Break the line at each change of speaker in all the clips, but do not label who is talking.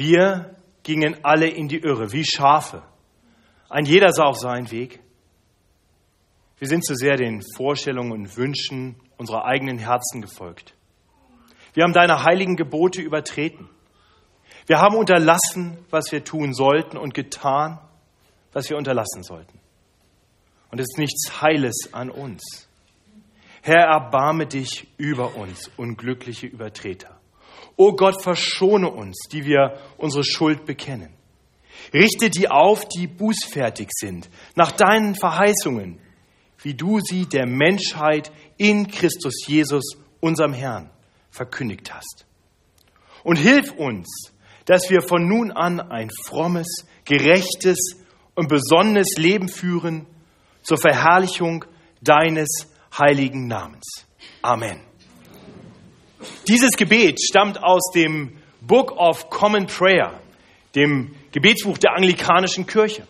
Wir gingen alle in die Irre, wie Schafe. Ein jeder sah auf seinen Weg. Wir sind zu sehr den Vorstellungen und Wünschen unserer eigenen Herzen gefolgt. Wir haben deine heiligen Gebote übertreten. Wir haben unterlassen, was wir tun sollten und getan, was wir unterlassen sollten. Und es ist nichts Heiles an uns. Herr, erbarme dich über uns, unglückliche Übertreter. O Gott, verschone uns, die wir unsere Schuld bekennen. Richte die auf, die bußfertig sind, nach deinen Verheißungen, wie du sie der Menschheit in Christus Jesus, unserem Herrn, verkündigt hast. Und hilf uns, dass wir von nun an ein frommes, gerechtes und besonnenes Leben führen zur Verherrlichung deines heiligen Namens. Amen. Dieses Gebet stammt aus dem Book of Common Prayer, dem Gebetsbuch der anglikanischen Kirche.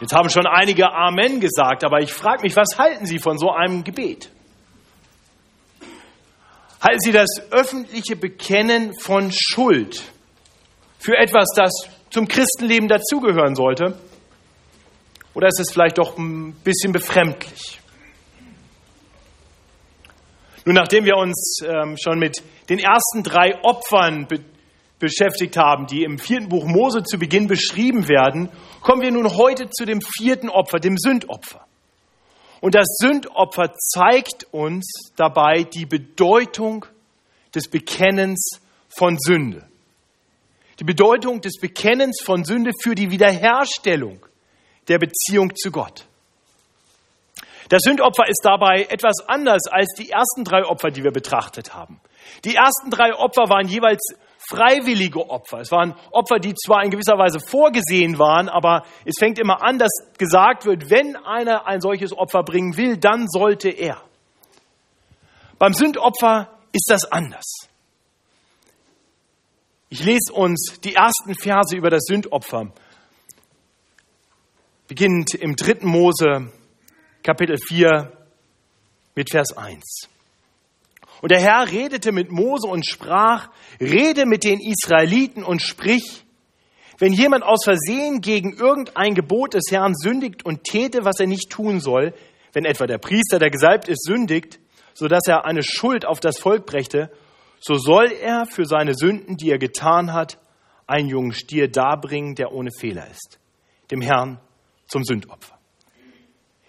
Jetzt haben schon einige Amen gesagt, aber ich frage mich, was halten Sie von so einem Gebet? Halten Sie das öffentliche Bekennen von Schuld für etwas, das zum Christenleben dazugehören sollte? Oder ist es vielleicht doch ein bisschen befremdlich? Nun, nachdem wir uns ähm, schon mit den ersten drei Opfern be beschäftigt haben, die im vierten Buch Mose zu Beginn beschrieben werden, kommen wir nun heute zu dem vierten Opfer, dem Sündopfer. Und das Sündopfer zeigt uns dabei die Bedeutung des Bekennens von Sünde. Die Bedeutung des Bekennens von Sünde für die Wiederherstellung der Beziehung zu Gott. Das Sündopfer ist dabei etwas anders als die ersten drei Opfer, die wir betrachtet haben. Die ersten drei Opfer waren jeweils freiwillige Opfer. Es waren Opfer, die zwar in gewisser Weise vorgesehen waren, aber es fängt immer an, dass gesagt wird, wenn einer ein solches Opfer bringen will, dann sollte er. Beim Sündopfer ist das anders. Ich lese uns die ersten Verse über das Sündopfer, beginnend im dritten Mose Kapitel 4 mit Vers 1. Und der Herr redete mit Mose und sprach, rede mit den Israeliten und sprich, wenn jemand aus Versehen gegen irgendein Gebot des Herrn sündigt und täte, was er nicht tun soll, wenn etwa der Priester, der gesalbt ist, sündigt, so dass er eine Schuld auf das Volk brächte, so soll er für seine Sünden, die er getan hat, einen jungen Stier darbringen, der ohne Fehler ist, dem Herrn zum Sündopfer.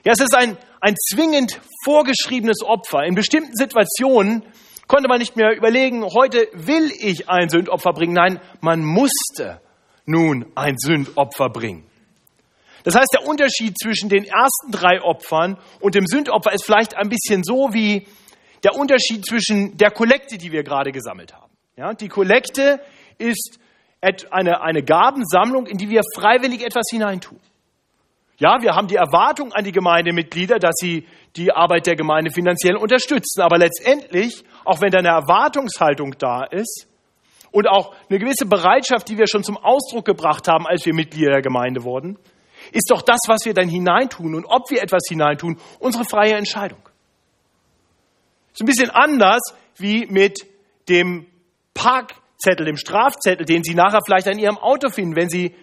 Ja, es ist ein, ein zwingend vorgeschriebenes Opfer. In bestimmten Situationen konnte man nicht mehr überlegen, heute will ich ein Sündopfer bringen. Nein, man musste nun ein Sündopfer bringen. Das heißt, der Unterschied zwischen den ersten drei Opfern und dem Sündopfer ist vielleicht ein bisschen so wie der Unterschied zwischen der Kollekte, die wir gerade gesammelt haben. Ja, die Kollekte ist eine, eine Gabensammlung, in die wir freiwillig etwas hineintun. Ja, wir haben die Erwartung an die Gemeindemitglieder, dass sie die Arbeit der Gemeinde finanziell unterstützen. Aber letztendlich, auch wenn da eine Erwartungshaltung da ist und auch eine gewisse Bereitschaft, die wir schon zum Ausdruck gebracht haben, als wir Mitglieder der Gemeinde wurden, ist doch das, was wir dann hineintun und ob wir etwas hineintun, unsere freie Entscheidung. Ist ein bisschen anders wie mit dem Parkzettel, dem Strafzettel, den Sie nachher vielleicht an Ihrem Auto finden, wenn Sie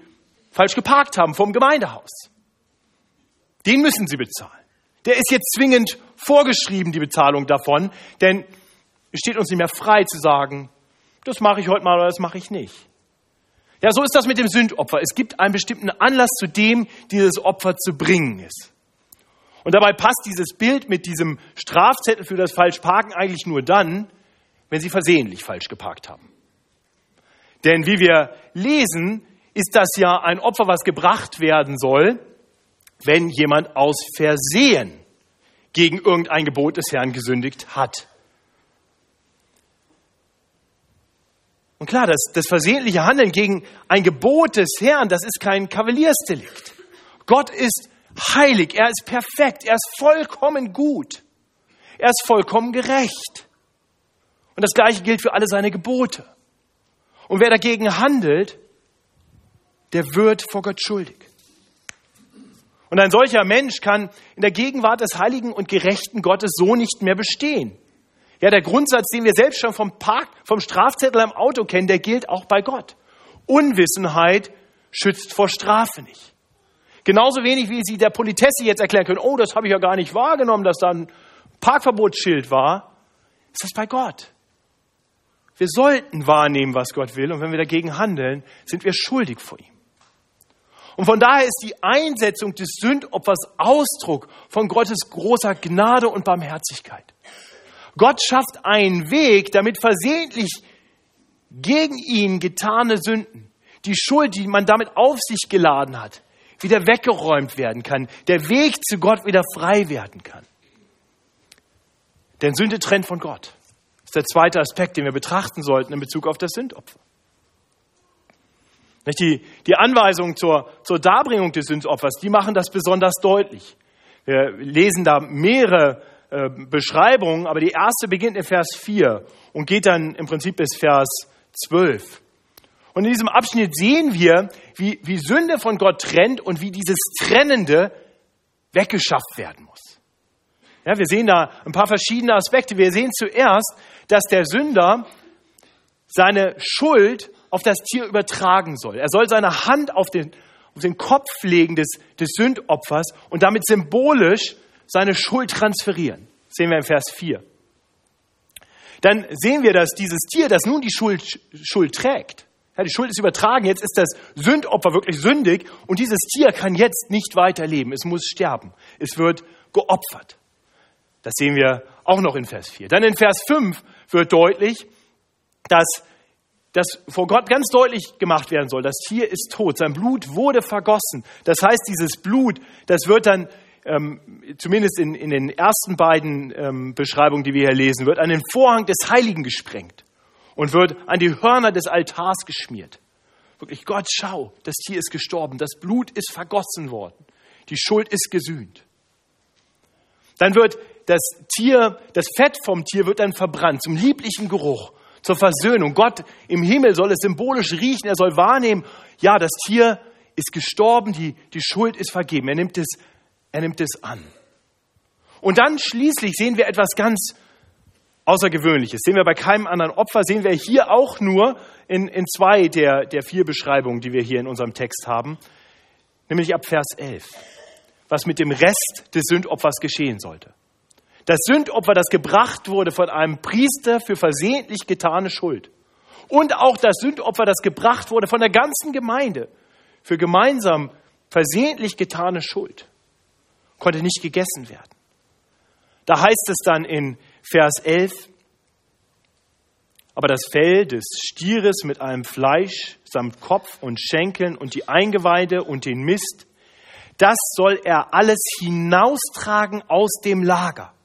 falsch geparkt haben vom Gemeindehaus. Den müssen sie bezahlen. Der ist jetzt zwingend vorgeschrieben, die Bezahlung davon, denn es steht uns nicht mehr frei zu sagen, das mache ich heute mal oder das mache ich nicht. Ja, so ist das mit dem Sündopfer. Es gibt einen bestimmten Anlass, zu dem dieses Opfer zu bringen ist. Und dabei passt dieses Bild mit diesem Strafzettel für das Falschparken eigentlich nur dann, wenn Sie versehentlich falsch geparkt haben. Denn wie wir lesen, ist das ja ein Opfer, was gebracht werden soll, wenn jemand aus Versehen gegen irgendein Gebot des Herrn gesündigt hat. Und klar, das, das versehentliche Handeln gegen ein Gebot des Herrn, das ist kein Kavaliersdelikt. Gott ist heilig, er ist perfekt, er ist vollkommen gut, er ist vollkommen gerecht. Und das Gleiche gilt für alle seine Gebote. Und wer dagegen handelt, der wird vor Gott schuldig. Und ein solcher Mensch kann in der Gegenwart des heiligen und gerechten Gottes so nicht mehr bestehen. Ja, der Grundsatz, den wir selbst schon vom Park, vom Strafzettel am Auto kennen, der gilt auch bei Gott. Unwissenheit schützt vor Strafe nicht. Genauso wenig, wie Sie der Politesse jetzt erklären können, oh, das habe ich ja gar nicht wahrgenommen, dass da ein Parkverbotsschild war, ist das bei Gott. Wir sollten wahrnehmen, was Gott will, und wenn wir dagegen handeln, sind wir schuldig vor ihm. Und von daher ist die Einsetzung des Sündopfers Ausdruck von Gottes großer Gnade und Barmherzigkeit. Gott schafft einen Weg, damit versehentlich gegen ihn getane Sünden, die Schuld, die man damit auf sich geladen hat, wieder weggeräumt werden kann, der Weg zu Gott wieder frei werden kann. Denn Sünde trennt von Gott. Das ist der zweite Aspekt, den wir betrachten sollten in Bezug auf das Sündopfer. Die, die Anweisungen zur, zur Darbringung des Sündopfers, die machen das besonders deutlich. Wir lesen da mehrere äh, Beschreibungen, aber die erste beginnt in Vers 4 und geht dann im Prinzip bis Vers 12. Und in diesem Abschnitt sehen wir, wie, wie Sünde von Gott trennt und wie dieses Trennende weggeschafft werden muss. Ja, wir sehen da ein paar verschiedene Aspekte. Wir sehen zuerst, dass der Sünder seine Schuld auf das Tier übertragen soll. Er soll seine Hand auf den, auf den Kopf legen des, des Sündopfers und damit symbolisch seine Schuld transferieren. Das sehen wir im Vers 4. Dann sehen wir, dass dieses Tier, das nun die Schuld, Schuld trägt, ja, die Schuld ist übertragen, jetzt ist das Sündopfer wirklich sündig und dieses Tier kann jetzt nicht weiterleben. Es muss sterben. Es wird geopfert. Das sehen wir auch noch in Vers 4. Dann in Vers 5 wird deutlich, dass das vor Gott ganz deutlich gemacht werden soll. Das Tier ist tot, sein Blut wurde vergossen. Das heißt, dieses Blut, das wird dann ähm, zumindest in, in den ersten beiden ähm, Beschreibungen, die wir hier lesen, wird an den Vorhang des Heiligen gesprengt und wird an die Hörner des Altars geschmiert. Wirklich, Gott, schau, das Tier ist gestorben, das Blut ist vergossen worden, die Schuld ist gesühnt. Dann wird das Tier, das Fett vom Tier wird dann verbrannt zum lieblichen Geruch zur Versöhnung. Gott im Himmel soll es symbolisch riechen, er soll wahrnehmen, ja, das Tier ist gestorben, die, die Schuld ist vergeben. Er nimmt, es, er nimmt es an. Und dann schließlich sehen wir etwas ganz Außergewöhnliches. Sehen wir bei keinem anderen Opfer, sehen wir hier auch nur in, in zwei der, der vier Beschreibungen, die wir hier in unserem Text haben, nämlich ab Vers 11, was mit dem Rest des Sündopfers geschehen sollte. Das Sündopfer, das gebracht wurde von einem Priester für versehentlich getane Schuld. Und auch das Sündopfer, das gebracht wurde von der ganzen Gemeinde für gemeinsam versehentlich getane Schuld, konnte nicht gegessen werden. Da heißt es dann in Vers 11, aber das Fell des Stieres mit allem Fleisch samt Kopf und Schenkeln und die Eingeweide und den Mist, das soll er alles hinaustragen aus dem Lager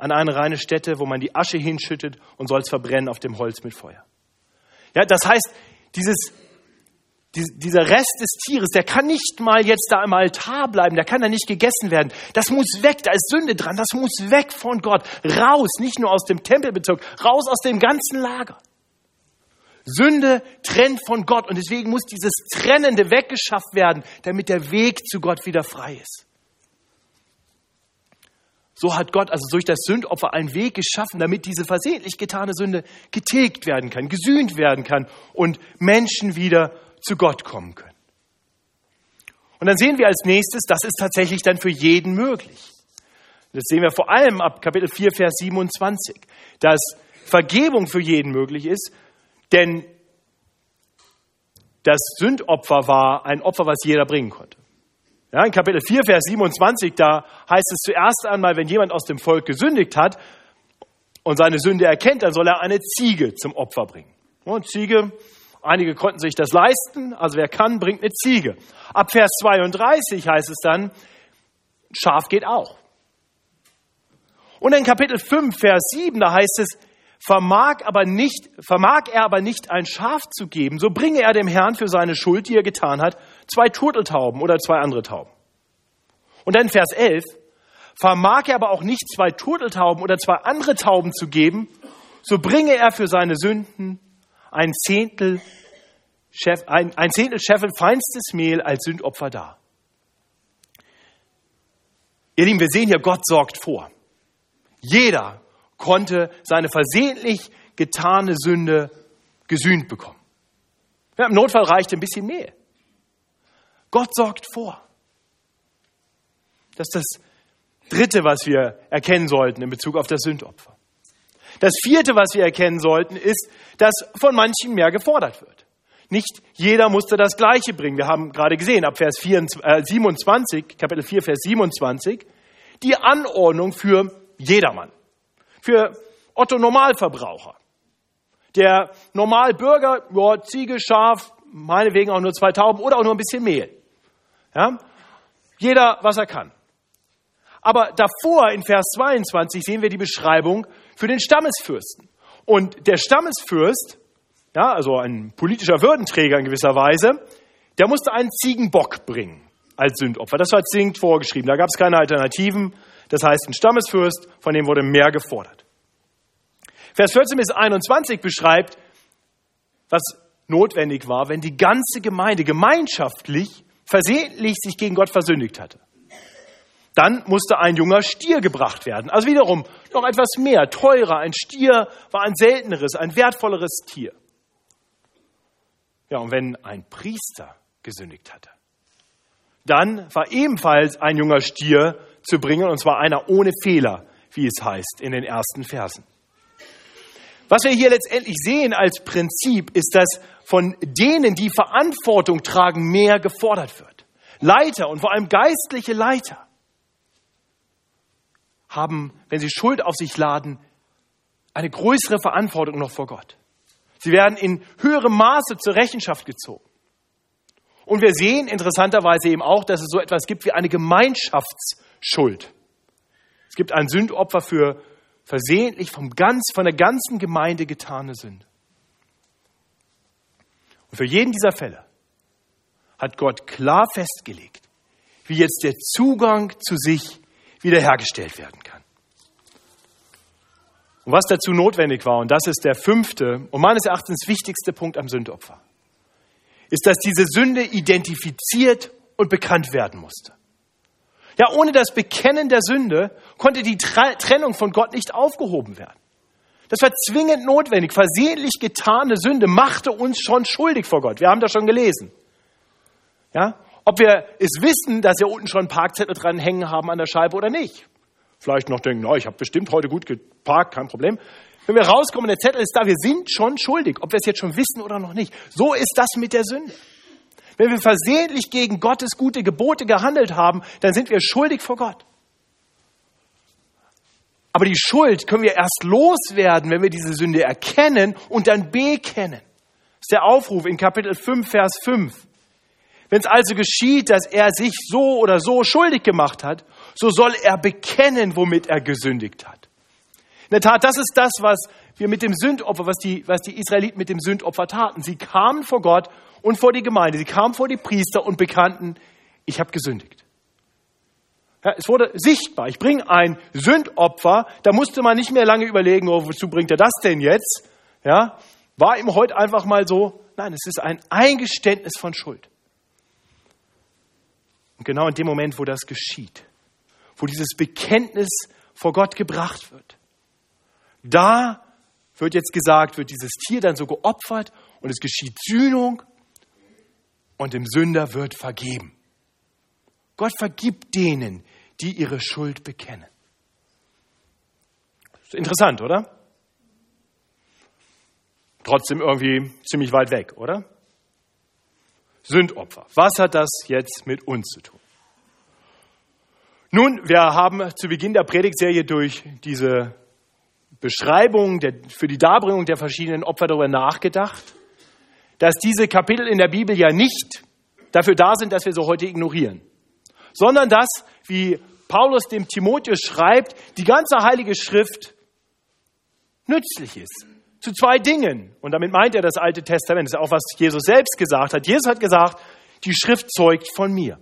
an eine reine Stätte, wo man die Asche hinschüttet und soll es verbrennen auf dem Holz mit Feuer. Ja, das heißt, dieses, dieser Rest des Tieres, der kann nicht mal jetzt da im Altar bleiben, der kann da nicht gegessen werden. Das muss weg, da ist Sünde dran, das muss weg von Gott, raus, nicht nur aus dem Tempelbezirk, raus aus dem ganzen Lager. Sünde trennt von Gott und deswegen muss dieses Trennende weggeschafft werden, damit der Weg zu Gott wieder frei ist. So hat Gott also durch das Sündopfer einen Weg geschaffen, damit diese versehentlich getane Sünde getilgt werden kann, gesühnt werden kann und Menschen wieder zu Gott kommen können. Und dann sehen wir als nächstes, das ist tatsächlich dann für jeden möglich. Das sehen wir vor allem ab Kapitel 4, Vers 27, dass Vergebung für jeden möglich ist, denn das Sündopfer war ein Opfer, was jeder bringen konnte. Ja, in Kapitel 4, Vers 27, da heißt es zuerst einmal, wenn jemand aus dem Volk gesündigt hat und seine Sünde erkennt, dann soll er eine Ziege zum Opfer bringen. Und Ziege, einige konnten sich das leisten, also wer kann, bringt eine Ziege. Ab Vers 32 heißt es dann, Schaf geht auch. Und in Kapitel 5, Vers 7, da heißt es, vermag, aber nicht, vermag er aber nicht ein Schaf zu geben, so bringe er dem Herrn für seine Schuld, die er getan hat, zwei Turteltauben oder zwei andere Tauben. Und dann Vers 11, vermag er aber auch nicht zwei Turteltauben oder zwei andere Tauben zu geben, so bringe er für seine Sünden ein Zehntel, ein, ein Zehntel Scheffel feinstes Mehl als Sündopfer dar. Ihr Lieben, wir sehen hier, Gott sorgt vor. Jeder konnte seine versehentlich getane Sünde gesühnt bekommen. Ja, Im Notfall reicht ein bisschen Mehl. Gott sorgt vor. Das ist das Dritte, was wir erkennen sollten in Bezug auf das Sündopfer. Das Vierte, was wir erkennen sollten, ist, dass von manchen mehr gefordert wird. Nicht jeder musste das Gleiche bringen. Wir haben gerade gesehen, ab Vers 27, äh, Kapitel 4, Vers 27, die Anordnung für jedermann. Für Otto Normalverbraucher. Der Normalbürger, ja, Ziege, Schaf, meinetwegen auch nur zwei Tauben oder auch nur ein bisschen Mehl. Ja? Jeder, was er kann. Aber davor in Vers 22 sehen wir die Beschreibung für den Stammesfürsten. Und der Stammesfürst, ja, also ein politischer Würdenträger in gewisser Weise, der musste einen Ziegenbock bringen als Sündopfer. Das war zwingend vorgeschrieben. Da gab es keine Alternativen. Das heißt, ein Stammesfürst, von dem wurde mehr gefordert. Vers 14 bis 21 beschreibt, was notwendig war, wenn die ganze Gemeinde gemeinschaftlich versehentlich sich gegen Gott versündigt hatte. Dann musste ein junger Stier gebracht werden. Also wiederum noch etwas mehr, teurer. Ein Stier war ein selteneres, ein wertvolleres Tier. Ja, und wenn ein Priester gesündigt hatte, dann war ebenfalls ein junger Stier zu bringen, und zwar einer ohne Fehler, wie es heißt in den ersten Versen. Was wir hier letztendlich sehen als Prinzip, ist, dass von denen, die Verantwortung tragen, mehr gefordert wird. Leiter und vor allem geistliche Leiter haben, wenn sie Schuld auf sich laden, eine größere Verantwortung noch vor Gott. Sie werden in höherem Maße zur Rechenschaft gezogen. Und wir sehen interessanterweise eben auch, dass es so etwas gibt wie eine Gemeinschaftsschuld. Es gibt ein Sündopfer für versehentlich vom ganz, von der ganzen Gemeinde getane Sünde. Und für jeden dieser Fälle hat Gott klar festgelegt, wie jetzt der Zugang zu sich wiederhergestellt werden kann. Und was dazu notwendig war, und das ist der fünfte und meines Erachtens wichtigste Punkt am Sündopfer, ist, dass diese Sünde identifiziert und bekannt werden musste. Ja, ohne das Bekennen der Sünde konnte die Trennung von Gott nicht aufgehoben werden. Das war zwingend notwendig. Versehentlich getane Sünde machte uns schon schuldig vor Gott. Wir haben das schon gelesen. Ja? Ob wir es wissen, dass wir unten schon Parkzettel dran hängen haben an der Scheibe oder nicht. Vielleicht noch denken, no, ich habe bestimmt heute gut geparkt, kein Problem. Wenn wir rauskommen, der Zettel ist da, wir sind schon schuldig, ob wir es jetzt schon wissen oder noch nicht. So ist das mit der Sünde. Wenn wir versehentlich gegen Gottes gute Gebote gehandelt haben, dann sind wir schuldig vor Gott. Aber die Schuld können wir erst loswerden, wenn wir diese Sünde erkennen und dann bekennen. Das ist der Aufruf in Kapitel 5, Vers 5. Wenn es also geschieht, dass er sich so oder so schuldig gemacht hat, so soll er bekennen, womit er gesündigt hat. In der Tat, das ist das, was wir mit dem Sündopfer, was die, was die Israeliten mit dem Sündopfer taten. Sie kamen vor Gott und vor die Gemeinde. Sie kamen vor die Priester und bekannten, ich habe gesündigt. Ja, es wurde sichtbar. Ich bringe ein Sündopfer. Da musste man nicht mehr lange überlegen, oh, wozu bringt er das denn jetzt? Ja, war ihm heute einfach mal so. Nein, es ist ein Eingeständnis von Schuld. Und genau in dem Moment, wo das geschieht, wo dieses Bekenntnis vor Gott gebracht wird, da wird jetzt gesagt, wird dieses Tier dann so geopfert und es geschieht Sühnung und dem Sünder wird vergeben. Gott vergibt denen, die ihre Schuld bekennen. Interessant, oder? Trotzdem irgendwie ziemlich weit weg, oder? Sündopfer. Was hat das jetzt mit uns zu tun? Nun, wir haben zu Beginn der Predigtserie durch diese Beschreibung der, für die Darbringung der verschiedenen Opfer darüber nachgedacht dass diese Kapitel in der Bibel ja nicht dafür da sind, dass wir sie heute ignorieren, sondern dass, wie Paulus dem Timotheus schreibt, die ganze Heilige Schrift nützlich ist. Zu zwei Dingen. Und damit meint er das Alte Testament. Das ist auch, was Jesus selbst gesagt hat. Jesus hat gesagt, die Schrift zeugt von mir.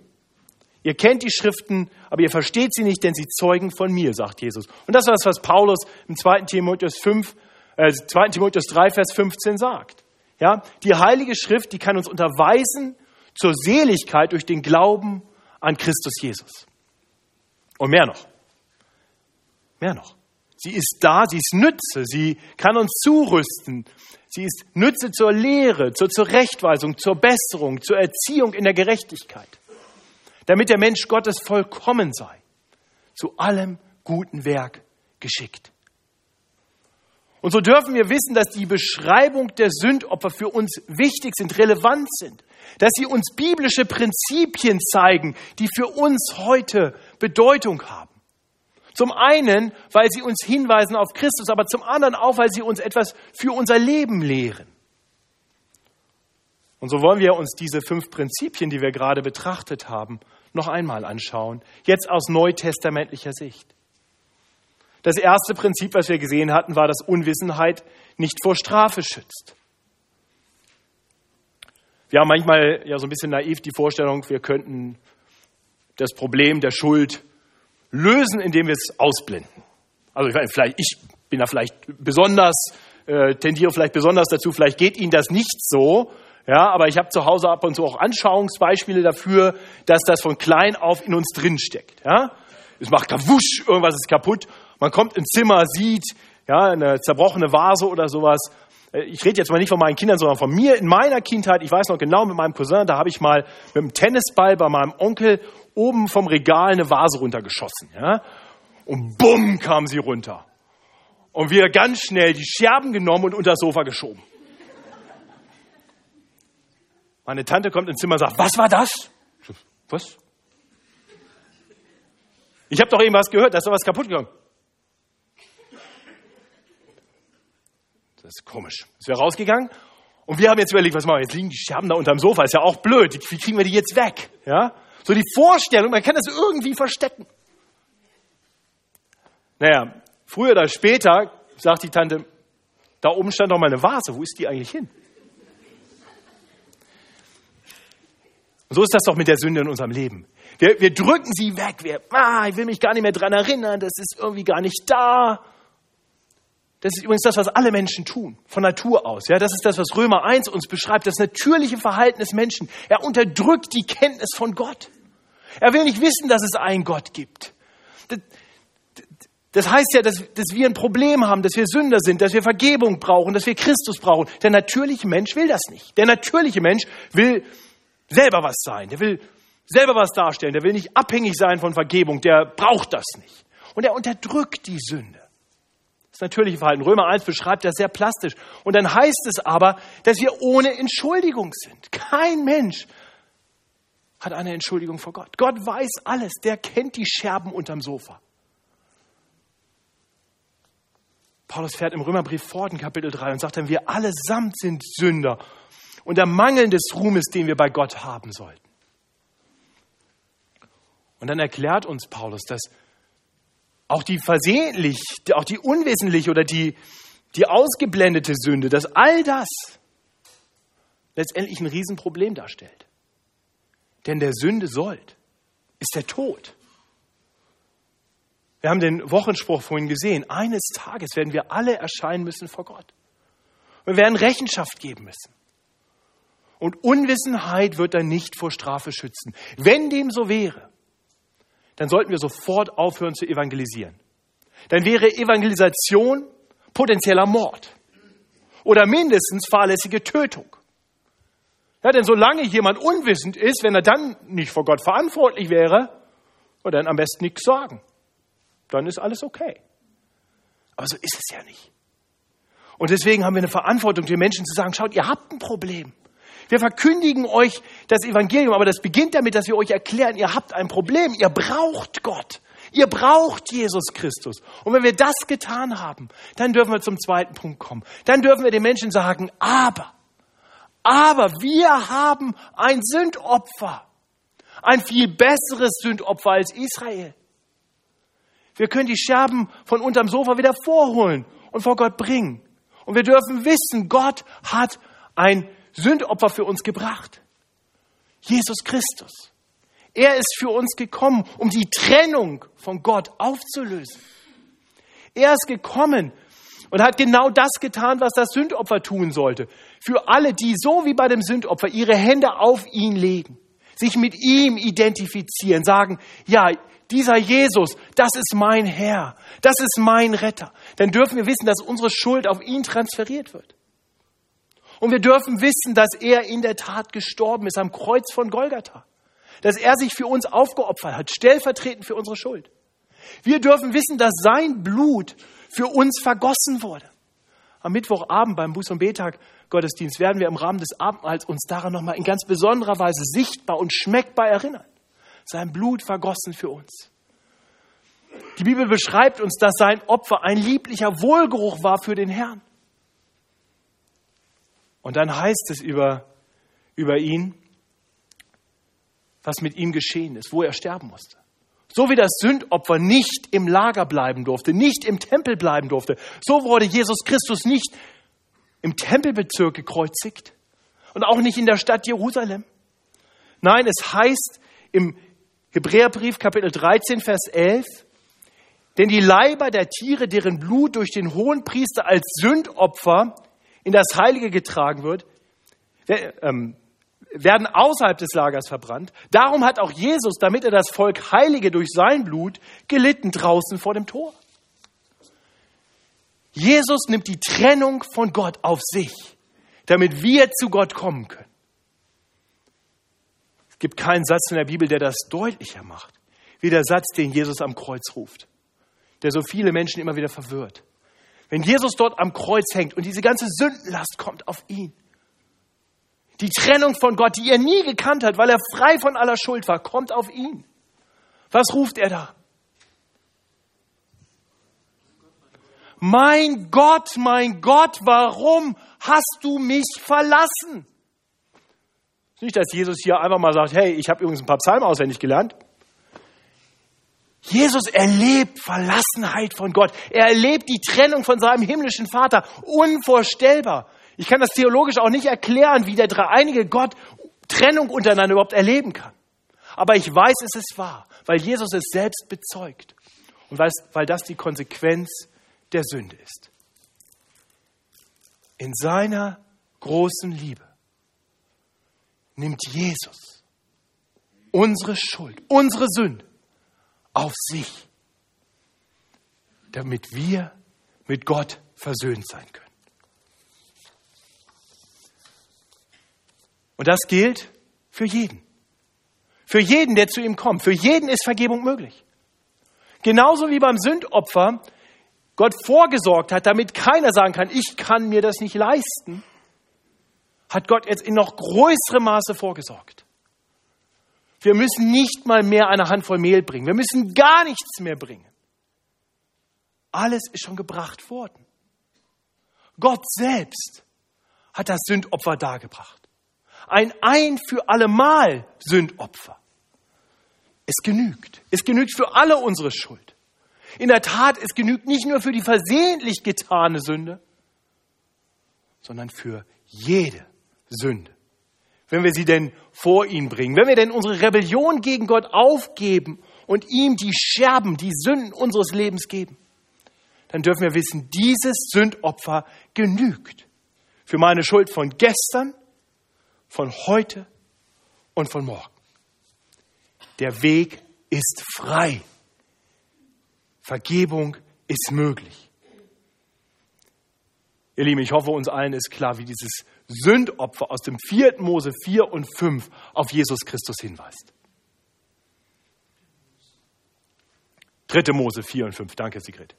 Ihr kennt die Schriften, aber ihr versteht sie nicht, denn sie zeugen von mir, sagt Jesus. Und das ist das, was Paulus im 2. Timotheus, 5, äh, 2. Timotheus 3, Vers 15 sagt. Ja, die Heilige Schrift, die kann uns unterweisen zur Seligkeit durch den Glauben an Christus Jesus. Und mehr noch. Mehr noch. Sie ist da, sie ist Nütze, sie kann uns zurüsten. Sie ist Nütze zur Lehre, zur Zurechtweisung, zur Besserung, zur Erziehung in der Gerechtigkeit, damit der Mensch Gottes vollkommen sei, zu allem guten Werk geschickt. Und so dürfen wir wissen, dass die Beschreibung der Sündopfer für uns wichtig sind, relevant sind, dass sie uns biblische Prinzipien zeigen, die für uns heute Bedeutung haben. Zum einen, weil sie uns hinweisen auf Christus, aber zum anderen auch, weil sie uns etwas für unser Leben lehren. Und so wollen wir uns diese fünf Prinzipien, die wir gerade betrachtet haben, noch einmal anschauen, jetzt aus neutestamentlicher Sicht. Das erste Prinzip, was wir gesehen hatten, war, dass Unwissenheit nicht vor Strafe schützt. Wir haben manchmal ja so ein bisschen naiv die Vorstellung, wir könnten das Problem der Schuld lösen, indem wir es ausblenden. Also ich, vielleicht, ich bin da vielleicht besonders, äh, tendiere vielleicht besonders dazu, vielleicht geht Ihnen das nicht so, ja, aber ich habe zu Hause ab und zu auch Anschauungsbeispiele dafür, dass das von klein auf in uns drinsteckt. Ja? Es macht kawusch, irgendwas ist kaputt. Man kommt ins Zimmer, sieht ja, eine zerbrochene Vase oder sowas. Äh, ich rede jetzt mal nicht von meinen Kindern, sondern von mir in meiner Kindheit. Ich weiß noch genau mit meinem Cousin, da habe ich mal mit dem Tennisball bei meinem Onkel oben vom Regal eine Vase runtergeschossen. Ja? Und bumm kam sie runter. Und wir ganz schnell die Scherben genommen und unter das Sofa geschoben. Meine Tante kommt ins Zimmer und sagt, was war das? Was? Ich habe doch eben was gehört, da ist doch was kaputt gegangen. Das ist komisch. Ist wir rausgegangen und wir haben jetzt überlegt, was machen wir? Jetzt liegen die Scherben da unterm Sofa, ist ja auch blöd. Wie kriegen wir die jetzt weg? Ja? So die Vorstellung, man kann das irgendwie verstecken. Naja, früher oder später sagt die Tante, da oben stand doch mal eine Vase, wo ist die eigentlich hin? Und so ist das doch mit der Sünde in unserem Leben. Wir, wir drücken sie weg. Wir, ah, ich will mich gar nicht mehr dran erinnern. Das ist irgendwie gar nicht da. Das ist übrigens das, was alle Menschen tun, von Natur aus. Ja, das ist das, was Römer 1 uns beschreibt, das natürliche Verhalten des Menschen. Er unterdrückt die Kenntnis von Gott. Er will nicht wissen, dass es einen Gott gibt. Das, das heißt ja, dass, dass wir ein Problem haben, dass wir Sünder sind, dass wir Vergebung brauchen, dass wir Christus brauchen. Der natürliche Mensch will das nicht. Der natürliche Mensch will selber was sein. Der will selber was darstellen. Der will nicht abhängig sein von Vergebung. Der braucht das nicht. Und er unterdrückt die Sünde. Das natürliche Verhalten. Römer 1 beschreibt das sehr plastisch. Und dann heißt es aber, dass wir ohne Entschuldigung sind. Kein Mensch hat eine Entschuldigung vor Gott. Gott weiß alles. Der kennt die Scherben unterm Sofa. Paulus fährt im Römerbrief fort in Kapitel 3 und sagt dann, wir allesamt sind Sünder und der Mangel des Ruhmes, den wir bei Gott haben sollten. Und dann erklärt uns Paulus, dass auch die versehentlich, auch die unwesentliche oder die, die ausgeblendete Sünde, dass all das letztendlich ein Riesenproblem darstellt. Denn der Sünde sollt ist der Tod. Wir haben den Wochenspruch vorhin gesehen. Eines Tages werden wir alle erscheinen müssen vor Gott. Wir werden Rechenschaft geben müssen. Und Unwissenheit wird dann nicht vor Strafe schützen. Wenn dem so wäre, dann sollten wir sofort aufhören zu evangelisieren. Dann wäre Evangelisation potenzieller Mord oder mindestens fahrlässige Tötung. Ja, denn solange jemand unwissend ist, wenn er dann nicht vor Gott verantwortlich wäre, dann am besten nichts sagen. Dann ist alles okay. Aber so ist es ja nicht. Und deswegen haben wir eine Verantwortung, den Menschen zu sagen, schaut, ihr habt ein Problem. Wir verkündigen euch das Evangelium, aber das beginnt damit, dass wir euch erklären, ihr habt ein Problem, ihr braucht Gott. Ihr braucht Jesus Christus. Und wenn wir das getan haben, dann dürfen wir zum zweiten Punkt kommen. Dann dürfen wir den Menschen sagen, aber, aber wir haben ein Sündopfer. Ein viel besseres Sündopfer als Israel. Wir können die Scherben von unterm Sofa wieder vorholen und vor Gott bringen. Und wir dürfen wissen, Gott hat ein Sündopfer für uns gebracht. Jesus Christus. Er ist für uns gekommen, um die Trennung von Gott aufzulösen. Er ist gekommen und hat genau das getan, was das Sündopfer tun sollte. Für alle, die so wie bei dem Sündopfer ihre Hände auf ihn legen, sich mit ihm identifizieren, sagen, ja, dieser Jesus, das ist mein Herr, das ist mein Retter, dann dürfen wir wissen, dass unsere Schuld auf ihn transferiert wird. Und wir dürfen wissen, dass er in der Tat gestorben ist am Kreuz von Golgatha. Dass er sich für uns aufgeopfert hat, stellvertretend für unsere Schuld. Wir dürfen wissen, dass sein Blut für uns vergossen wurde. Am Mittwochabend beim Buß- und Betag Gottesdienst werden wir im Rahmen des Abendmahls uns daran nochmal in ganz besonderer Weise sichtbar und schmeckbar erinnern. Sein Blut vergossen für uns. Die Bibel beschreibt uns, dass sein Opfer ein lieblicher Wohlgeruch war für den Herrn. Und dann heißt es über, über ihn, was mit ihm geschehen ist, wo er sterben musste. So wie das Sündopfer nicht im Lager bleiben durfte, nicht im Tempel bleiben durfte, so wurde Jesus Christus nicht im Tempelbezirk gekreuzigt und auch nicht in der Stadt Jerusalem. Nein, es heißt im Hebräerbrief Kapitel 13, Vers 11, denn die Leiber der Tiere, deren Blut durch den hohen Priester als Sündopfer in das Heilige getragen wird, ähm, werden außerhalb des Lagers verbrannt. Darum hat auch Jesus, damit er das Volk heilige durch sein Blut, gelitten draußen vor dem Tor. Jesus nimmt die Trennung von Gott auf sich, damit wir zu Gott kommen können. Es gibt keinen Satz in der Bibel, der das deutlicher macht, wie der Satz, den Jesus am Kreuz ruft, der so viele Menschen immer wieder verwirrt. Wenn Jesus dort am Kreuz hängt und diese ganze Sündenlast kommt auf ihn, die Trennung von Gott, die er nie gekannt hat, weil er frei von aller Schuld war, kommt auf ihn. Was ruft er da? Mein Gott, mein Gott, warum hast du mich verlassen? Nicht, dass Jesus hier einfach mal sagt, hey, ich habe übrigens ein paar Psalmen auswendig gelernt. Jesus erlebt Verlassenheit von Gott. Er erlebt die Trennung von seinem himmlischen Vater. Unvorstellbar. Ich kann das theologisch auch nicht erklären, wie der dreieinige Gott Trennung untereinander überhaupt erleben kann. Aber ich weiß, es ist wahr, weil Jesus es selbst bezeugt. Und weil, weil das die Konsequenz der Sünde ist. In seiner großen Liebe nimmt Jesus unsere Schuld, unsere Sünde auf sich, damit wir mit Gott versöhnt sein können. Und das gilt für jeden. Für jeden, der zu ihm kommt. Für jeden ist Vergebung möglich. Genauso wie beim Sündopfer Gott vorgesorgt hat, damit keiner sagen kann, ich kann mir das nicht leisten, hat Gott jetzt in noch größerem Maße vorgesorgt. Wir müssen nicht mal mehr eine Handvoll Mehl bringen. Wir müssen gar nichts mehr bringen. Alles ist schon gebracht worden. Gott selbst hat das Sündopfer dargebracht ein ein für allemal Sündopfer. Es genügt. Es genügt für alle unsere Schuld. In der Tat, es genügt nicht nur für die versehentlich getane Sünde, sondern für jede Sünde. Wenn wir sie denn vor ihn bringen, wenn wir denn unsere Rebellion gegen Gott aufgeben und ihm die Scherben, die Sünden unseres Lebens geben, dann dürfen wir wissen, dieses Sündopfer genügt für meine Schuld von gestern, von heute und von morgen. Der Weg ist frei. Vergebung ist möglich. Ihr Lieben, ich hoffe, uns allen ist klar, wie dieses Sündopfer aus dem 4. Mose 4 und 5 auf Jesus Christus hinweist. 3. Mose 4 und 5. Danke, Sigrid.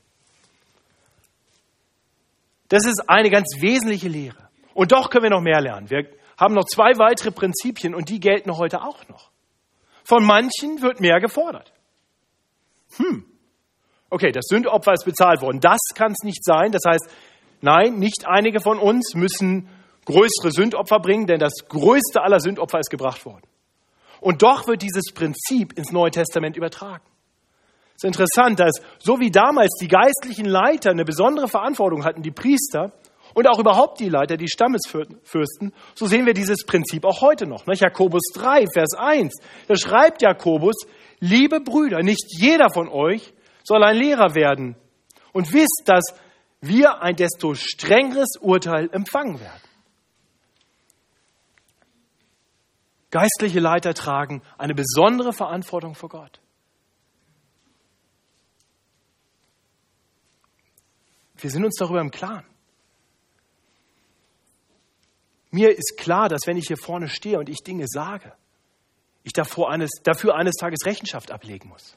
Das ist eine ganz wesentliche Lehre. Und doch können wir noch mehr lernen. Wir haben noch zwei weitere Prinzipien und die gelten heute auch noch. Von manchen wird mehr gefordert. Hm. Okay, das Sündopfer ist bezahlt worden. Das kann es nicht sein. Das heißt, nein, nicht einige von uns müssen größere Sündopfer bringen, denn das größte aller Sündopfer ist gebracht worden. Und doch wird dieses Prinzip ins Neue Testament übertragen. Es ist interessant, dass so wie damals die geistlichen Leiter eine besondere Verantwortung hatten, die Priester, und auch überhaupt die Leiter, die Stammesfürsten, so sehen wir dieses Prinzip auch heute noch. Jakobus 3, Vers 1, da schreibt Jakobus, liebe Brüder, nicht jeder von euch soll ein Lehrer werden und wisst, dass wir ein desto strengeres Urteil empfangen werden. Geistliche Leiter tragen eine besondere Verantwortung vor Gott. Wir sind uns darüber im Klaren. Mir ist klar, dass wenn ich hier vorne stehe und ich Dinge sage, ich eines, dafür eines Tages Rechenschaft ablegen muss.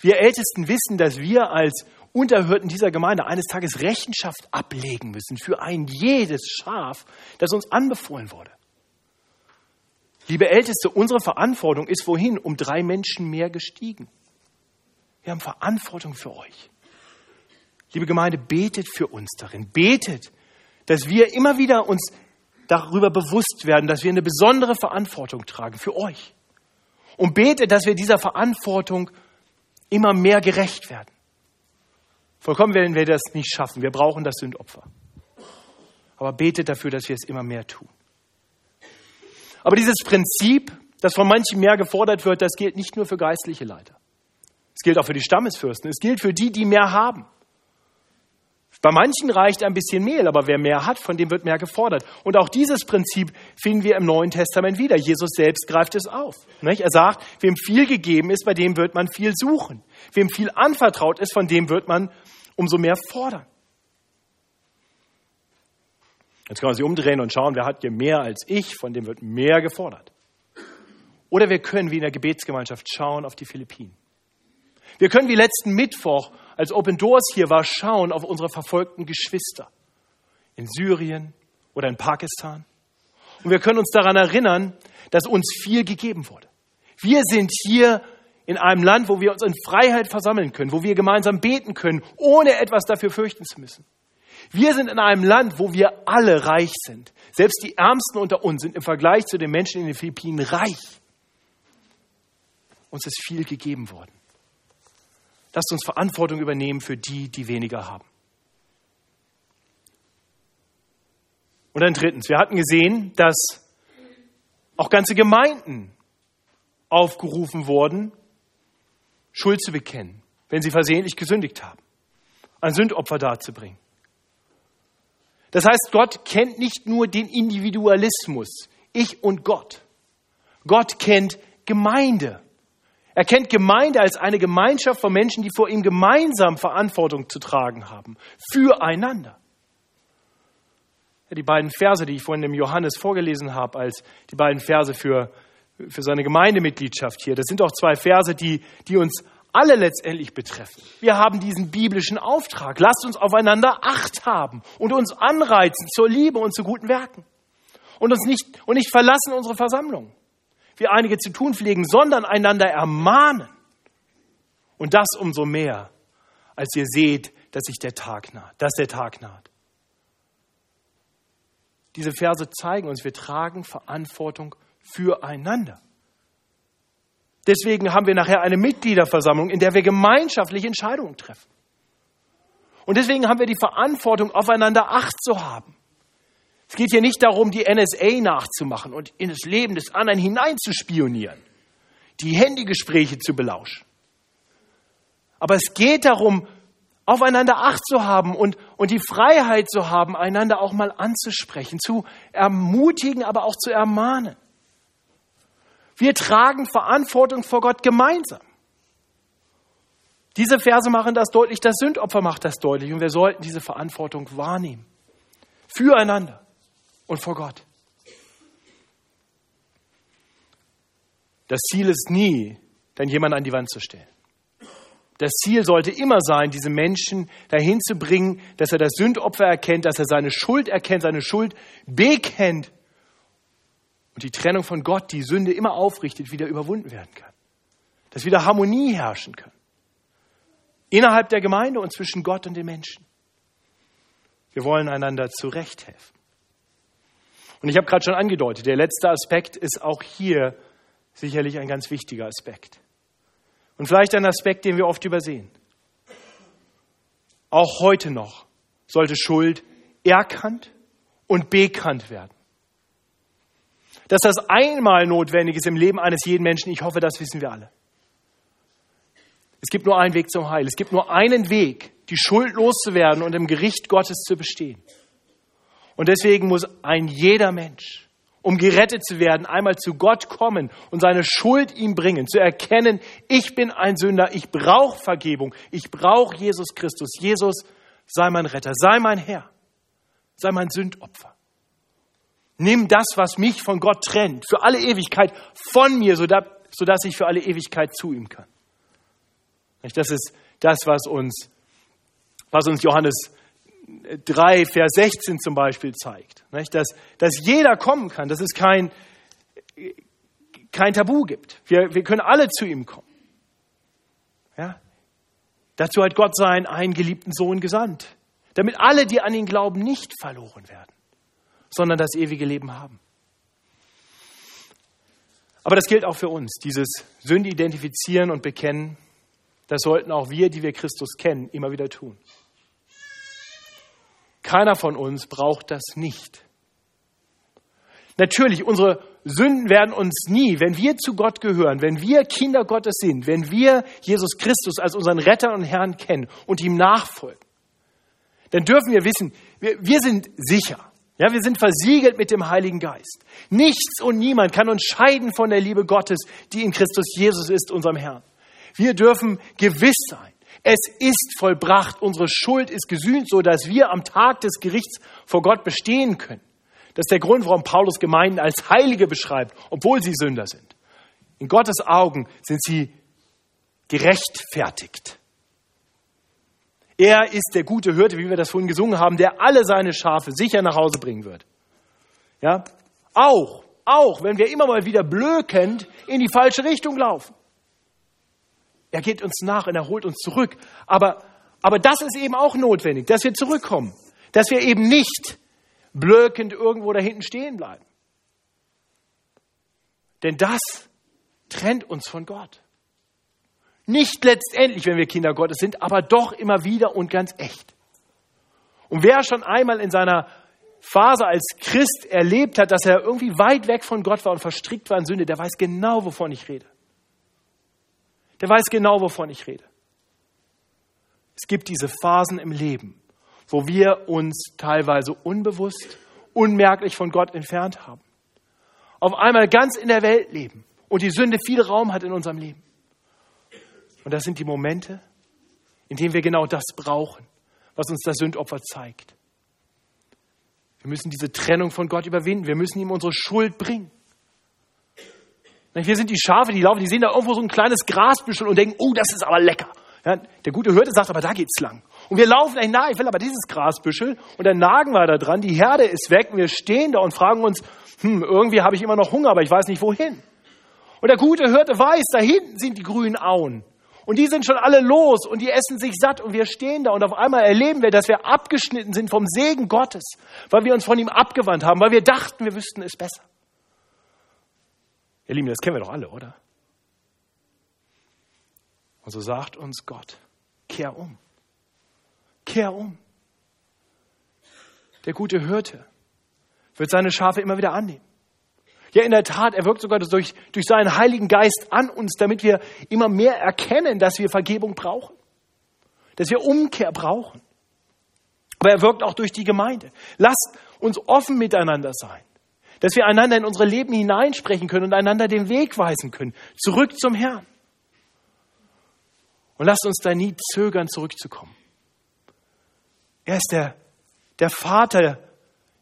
Wir Ältesten wissen, dass wir als Unterhörten dieser Gemeinde eines Tages Rechenschaft ablegen müssen für ein jedes Schaf, das uns anbefohlen wurde. Liebe Älteste, unsere Verantwortung ist wohin um drei Menschen mehr gestiegen. Wir haben Verantwortung für euch. Liebe Gemeinde, betet für uns darin. Betet, dass wir immer wieder uns darüber bewusst werden, dass wir eine besondere Verantwortung tragen für euch. Und betet, dass wir dieser Verantwortung immer mehr gerecht werden. Vollkommen werden wir das nicht schaffen. Wir brauchen das Sündopfer. Aber betet dafür, dass wir es immer mehr tun. Aber dieses Prinzip, das von manchen mehr gefordert wird, das gilt nicht nur für geistliche Leiter. Es gilt auch für die Stammesfürsten. Es gilt für die, die mehr haben. Bei manchen reicht ein bisschen Mehl, aber wer mehr hat, von dem wird mehr gefordert. Und auch dieses Prinzip finden wir im Neuen Testament wieder. Jesus selbst greift es auf. Er sagt, wem viel gegeben ist, bei dem wird man viel suchen. Wem viel anvertraut ist, von dem wird man umso mehr fordern. Jetzt kann man sich umdrehen und schauen, wer hat hier mehr als ich, von dem wird mehr gefordert. Oder wir können wie in der Gebetsgemeinschaft schauen auf die Philippinen. Wir können wie letzten Mittwoch als Open Doors hier war, schauen auf unsere verfolgten Geschwister in Syrien oder in Pakistan. Und wir können uns daran erinnern, dass uns viel gegeben wurde. Wir sind hier in einem Land, wo wir uns in Freiheit versammeln können, wo wir gemeinsam beten können, ohne etwas dafür fürchten zu müssen. Wir sind in einem Land, wo wir alle reich sind. Selbst die Ärmsten unter uns sind im Vergleich zu den Menschen in den Philippinen reich. Uns ist viel gegeben worden. Lasst uns Verantwortung übernehmen für die, die weniger haben. Und dann drittens, wir hatten gesehen, dass auch ganze Gemeinden aufgerufen wurden, Schuld zu bekennen, wenn sie versehentlich gesündigt haben, ein Sündopfer darzubringen. Das heißt, Gott kennt nicht nur den Individualismus, ich und Gott. Gott kennt Gemeinde. Er kennt Gemeinde als eine Gemeinschaft von Menschen, die vor ihm gemeinsam Verantwortung zu tragen haben, füreinander. Die beiden Verse, die ich vorhin dem Johannes vorgelesen habe, als die beiden Verse für, für seine Gemeindemitgliedschaft hier, das sind auch zwei Verse, die, die uns alle letztendlich betreffen. Wir haben diesen biblischen Auftrag. Lasst uns aufeinander Acht haben und uns anreizen zur Liebe und zu guten Werken. Und uns nicht, und nicht verlassen unsere Versammlung wie einige zu tun pflegen, sondern einander ermahnen. Und das umso mehr, als ihr seht, dass sich der Tag naht, dass der Tag naht. Diese Verse zeigen uns, wir tragen Verantwortung füreinander. Deswegen haben wir nachher eine Mitgliederversammlung, in der wir gemeinschaftliche Entscheidungen treffen. Und deswegen haben wir die Verantwortung, aufeinander Acht zu haben. Es geht hier nicht darum, die NSA nachzumachen und in das Leben des anderen hineinzuspionieren, die Handygespräche zu belauschen. Aber es geht darum, aufeinander Acht zu haben und, und die Freiheit zu haben, einander auch mal anzusprechen, zu ermutigen, aber auch zu ermahnen. Wir tragen Verantwortung vor Gott gemeinsam. Diese Verse machen das deutlich, das Sündopfer macht das deutlich und wir sollten diese Verantwortung wahrnehmen. Füreinander und vor Gott. Das Ziel ist nie, dann jemanden an die Wand zu stellen. Das Ziel sollte immer sein, diese Menschen dahin zu bringen, dass er das Sündopfer erkennt, dass er seine Schuld erkennt, seine Schuld bekennt und die Trennung von Gott, die Sünde immer aufrichtet, wieder überwunden werden kann. Dass wieder Harmonie herrschen kann. Innerhalb der Gemeinde und zwischen Gott und den Menschen. Wir wollen einander zurechthelfen. Und ich habe gerade schon angedeutet, der letzte Aspekt ist auch hier sicherlich ein ganz wichtiger Aspekt. Und vielleicht ein Aspekt, den wir oft übersehen. Auch heute noch sollte Schuld erkannt und bekannt werden. Dass das einmal notwendig ist im Leben eines jeden Menschen, ich hoffe, das wissen wir alle. Es gibt nur einen Weg zum Heil. Es gibt nur einen Weg, die Schuld loszuwerden und im Gericht Gottes zu bestehen. Und deswegen muss ein jeder Mensch, um gerettet zu werden, einmal zu Gott kommen und seine Schuld ihm bringen, zu erkennen, ich bin ein Sünder, ich brauche Vergebung, ich brauche Jesus Christus. Jesus, sei mein Retter, sei mein Herr, sei mein Sündopfer. Nimm das, was mich von Gott trennt, für alle Ewigkeit von mir, sodass ich für alle Ewigkeit zu ihm kann. Das ist das, was uns, was uns Johannes 3, Vers 16 zum Beispiel zeigt. Dass, dass jeder kommen kann, dass es kein, kein Tabu gibt. Wir, wir können alle zu ihm kommen. Ja? Dazu hat Gott seinen eingeliebten Sohn gesandt, damit alle, die an ihn glauben, nicht verloren werden, sondern das ewige Leben haben. Aber das gilt auch für uns, dieses Sünde identifizieren und bekennen. Das sollten auch wir, die wir Christus kennen, immer wieder tun. Keiner von uns braucht das nicht. Natürlich, unsere Sünden werden uns nie, wenn wir zu Gott gehören, wenn wir Kinder Gottes sind, wenn wir Jesus Christus als unseren Retter und Herrn kennen und ihm nachfolgen, dann dürfen wir wissen, wir, wir sind sicher. Ja, wir sind versiegelt mit dem Heiligen Geist. Nichts und niemand kann uns scheiden von der Liebe Gottes, die in Christus Jesus ist, unserem Herrn. Wir dürfen gewiss sein. Es ist vollbracht. Unsere Schuld ist gesühnt, so dass wir am Tag des Gerichts vor Gott bestehen können. Das ist der Grund, warum Paulus Gemeinden als Heilige beschreibt, obwohl sie Sünder sind. In Gottes Augen sind sie gerechtfertigt. Er ist der gute Hirte, wie wir das vorhin gesungen haben, der alle seine Schafe sicher nach Hause bringen wird. Ja? Auch, auch, wenn wir immer mal wieder blökend in die falsche Richtung laufen. Er geht uns nach und er holt uns zurück. Aber, aber das ist eben auch notwendig, dass wir zurückkommen. Dass wir eben nicht blökend irgendwo da hinten stehen bleiben. Denn das trennt uns von Gott. Nicht letztendlich, wenn wir Kinder Gottes sind, aber doch immer wieder und ganz echt. Und wer schon einmal in seiner Phase als Christ erlebt hat, dass er irgendwie weit weg von Gott war und verstrickt war in Sünde, der weiß genau, wovon ich rede der weiß genau, wovon ich rede. Es gibt diese Phasen im Leben, wo wir uns teilweise unbewusst, unmerklich von Gott entfernt haben. Auf einmal ganz in der Welt leben und die Sünde viel Raum hat in unserem Leben. Und das sind die Momente, in denen wir genau das brauchen, was uns das Sündopfer zeigt. Wir müssen diese Trennung von Gott überwinden. Wir müssen ihm unsere Schuld bringen. Wir sind die Schafe, die laufen, die sehen da irgendwo so ein kleines Grasbüschel und denken, oh, das ist aber lecker. Ja, der gute Hirte sagt, aber da geht's lang. Und wir laufen dahin nach, ich will aber dieses Grasbüschel und dann nagen wir da dran, die Herde ist weg und wir stehen da und fragen uns, hm, irgendwie habe ich immer noch Hunger, aber ich weiß nicht wohin. Und der gute Hirte weiß, da hinten sind die grünen Auen. Und die sind schon alle los und die essen sich satt und wir stehen da und auf einmal erleben wir, dass wir abgeschnitten sind vom Segen Gottes, weil wir uns von ihm abgewandt haben, weil wir dachten, wir wüssten es besser. Ihr Lieben, das kennen wir doch alle, oder? Und so sagt uns Gott, kehr um. Kehr um. Der gute Hirte wird seine Schafe immer wieder annehmen. Ja, in der Tat, er wirkt sogar durch, durch seinen Heiligen Geist an uns, damit wir immer mehr erkennen, dass wir Vergebung brauchen, dass wir Umkehr brauchen. Aber er wirkt auch durch die Gemeinde. Lasst uns offen miteinander sein dass wir einander in unsere Leben hineinsprechen können und einander den Weg weisen können, zurück zum Herrn. Und lasst uns da nie zögern, zurückzukommen. Er ist der, der Vater,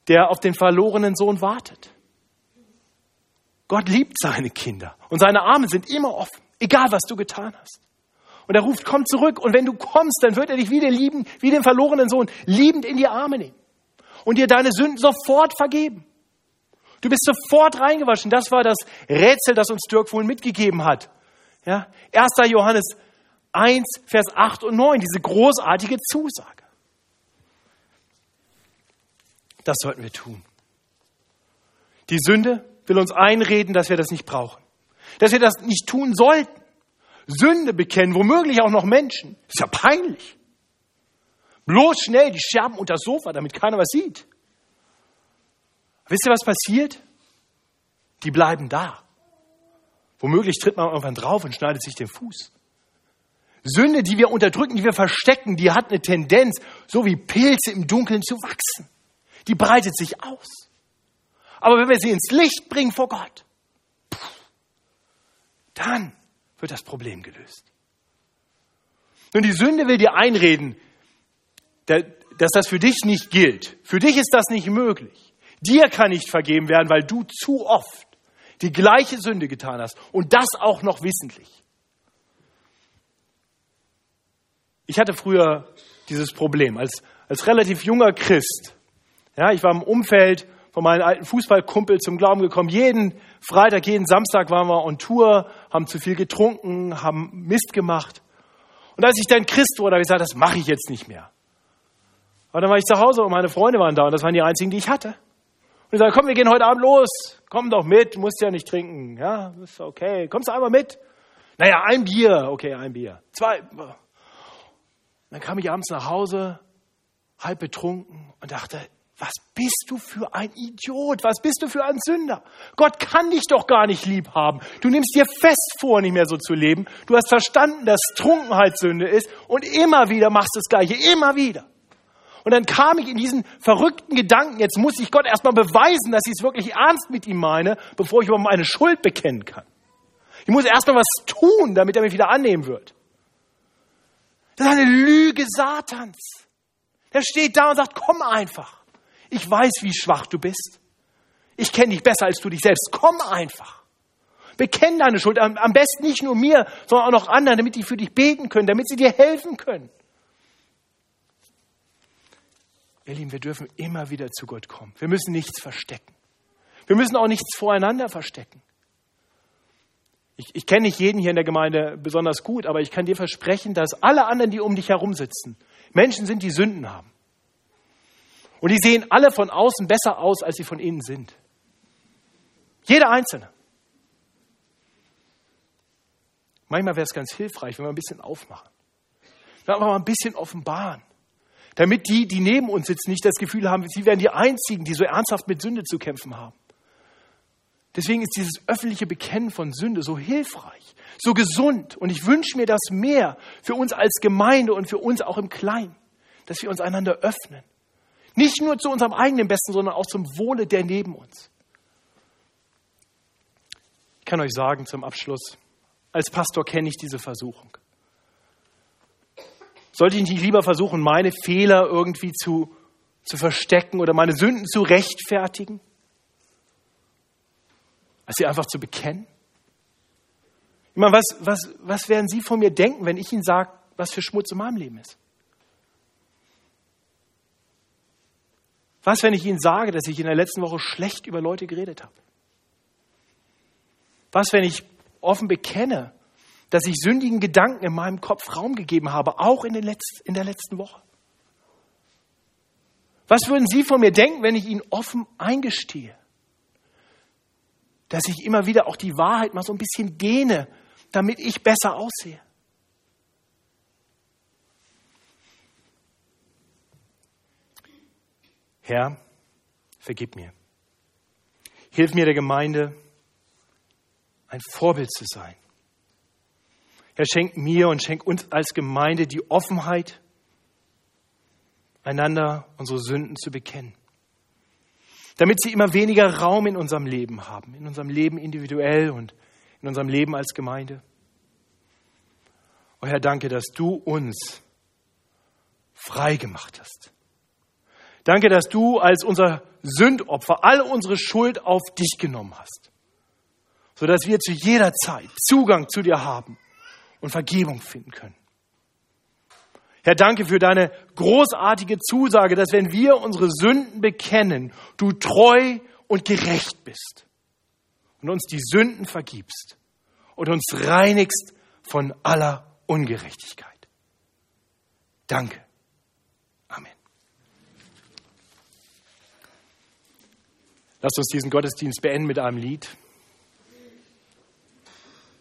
der auf den verlorenen Sohn wartet. Gott liebt seine Kinder und seine Arme sind immer offen, egal was du getan hast. Und er ruft, komm zurück. Und wenn du kommst, dann wird er dich wieder lieben, wie den verlorenen Sohn, liebend in die Arme nehmen und dir deine Sünden sofort vergeben. Du bist sofort reingewaschen. Das war das Rätsel, das uns Dirk wohl mitgegeben hat. Ja? 1. Johannes 1, Vers 8 und 9, diese großartige Zusage. Das sollten wir tun. Die Sünde will uns einreden, dass wir das nicht brauchen. Dass wir das nicht tun sollten. Sünde bekennen, womöglich auch noch Menschen. Ist ja peinlich. Bloß schnell die Scherben unter das Sofa, damit keiner was sieht. Wisst ihr, was passiert? Die bleiben da. Womöglich tritt man irgendwann drauf und schneidet sich den Fuß. Sünde, die wir unterdrücken, die wir verstecken, die hat eine Tendenz, so wie Pilze im Dunkeln zu wachsen. Die breitet sich aus. Aber wenn wir sie ins Licht bringen vor Gott, dann wird das Problem gelöst. Nun, die Sünde will dir einreden, dass das für dich nicht gilt. Für dich ist das nicht möglich. Dir kann nicht vergeben werden, weil du zu oft die gleiche Sünde getan hast und das auch noch wissentlich. Ich hatte früher dieses Problem als, als relativ junger Christ. Ja, ich war im Umfeld von meinen alten Fußballkumpel zum Glauben gekommen. Jeden Freitag, jeden Samstag waren wir on Tour, haben zu viel getrunken, haben Mist gemacht. Und als ich dann Christ wurde, habe ich gesagt, das mache ich jetzt nicht mehr. Aber dann war ich zu Hause und meine Freunde waren da und das waren die einzigen, die ich hatte. Und ich sagte, komm, wir gehen heute Abend los. Komm doch mit, musst ja nicht trinken. Ja, ist okay. Kommst du einmal mit? Naja, ein Bier. Okay, ein Bier. Zwei. Dann kam ich abends nach Hause, halb betrunken und dachte, was bist du für ein Idiot? Was bist du für ein Sünder? Gott kann dich doch gar nicht lieb haben. Du nimmst dir fest vor, nicht mehr so zu leben. Du hast verstanden, dass Trunkenheit Sünde ist und immer wieder machst du das Gleiche, immer wieder. Und dann kam ich in diesen verrückten Gedanken, jetzt muss ich Gott erstmal beweisen, dass ich es wirklich ernst mit ihm meine, bevor ich über meine Schuld bekennen kann. Ich muss erstmal was tun, damit er mich wieder annehmen wird. Das ist eine Lüge Satans. Der steht da und sagt, komm einfach. Ich weiß, wie schwach du bist. Ich kenne dich besser als du dich selbst. Komm einfach. Bekenn deine Schuld. Am besten nicht nur mir, sondern auch noch anderen, damit die für dich beten können, damit sie dir helfen können. Ihr Lieben, wir dürfen immer wieder zu Gott kommen. Wir müssen nichts verstecken. Wir müssen auch nichts voreinander verstecken. Ich, ich kenne nicht jeden hier in der Gemeinde besonders gut, aber ich kann dir versprechen, dass alle anderen, die um dich herum sitzen, Menschen sind, die Sünden haben. Und die sehen alle von außen besser aus, als sie von innen sind. Jeder Einzelne. Manchmal wäre es ganz hilfreich, wenn wir ein bisschen aufmachen. Wenn wir mal ein bisschen offenbaren. Damit die, die neben uns sitzen, nicht das Gefühl haben, sie wären die Einzigen, die so ernsthaft mit Sünde zu kämpfen haben. Deswegen ist dieses öffentliche Bekennen von Sünde so hilfreich, so gesund. Und ich wünsche mir das mehr für uns als Gemeinde und für uns auch im Kleinen, dass wir uns einander öffnen. Nicht nur zu unserem eigenen Besten, sondern auch zum Wohle der neben uns. Ich kann euch sagen zum Abschluss, als Pastor kenne ich diese Versuchung. Sollte ich nicht lieber versuchen, meine Fehler irgendwie zu, zu verstecken oder meine Sünden zu rechtfertigen, als sie einfach zu bekennen? Ich meine, was, was, was werden Sie von mir denken, wenn ich Ihnen sage, was für Schmutz in meinem Leben ist? Was, wenn ich Ihnen sage, dass ich in der letzten Woche schlecht über Leute geredet habe? Was, wenn ich offen bekenne, dass ich sündigen Gedanken in meinem Kopf Raum gegeben habe, auch in, Letz-, in der letzten Woche? Was würden Sie von mir denken, wenn ich Ihnen offen eingestehe, dass ich immer wieder auch die Wahrheit mal so ein bisschen dehne, damit ich besser aussehe? Herr, vergib mir. Hilf mir der Gemeinde, ein Vorbild zu sein. Herr, schenk mir und schenk uns als Gemeinde die Offenheit, einander unsere Sünden zu bekennen. Damit sie immer weniger Raum in unserem Leben haben, in unserem Leben individuell und in unserem Leben als Gemeinde. Oh Herr, danke, dass du uns frei gemacht hast. Danke, dass du als unser Sündopfer all unsere Schuld auf dich genommen hast, sodass wir zu jeder Zeit Zugang zu dir haben und Vergebung finden können. Herr, danke für deine großartige Zusage, dass wenn wir unsere Sünden bekennen, du treu und gerecht bist und uns die Sünden vergibst und uns reinigst von aller Ungerechtigkeit. Danke. Lasst uns diesen Gottesdienst beenden mit einem Lied.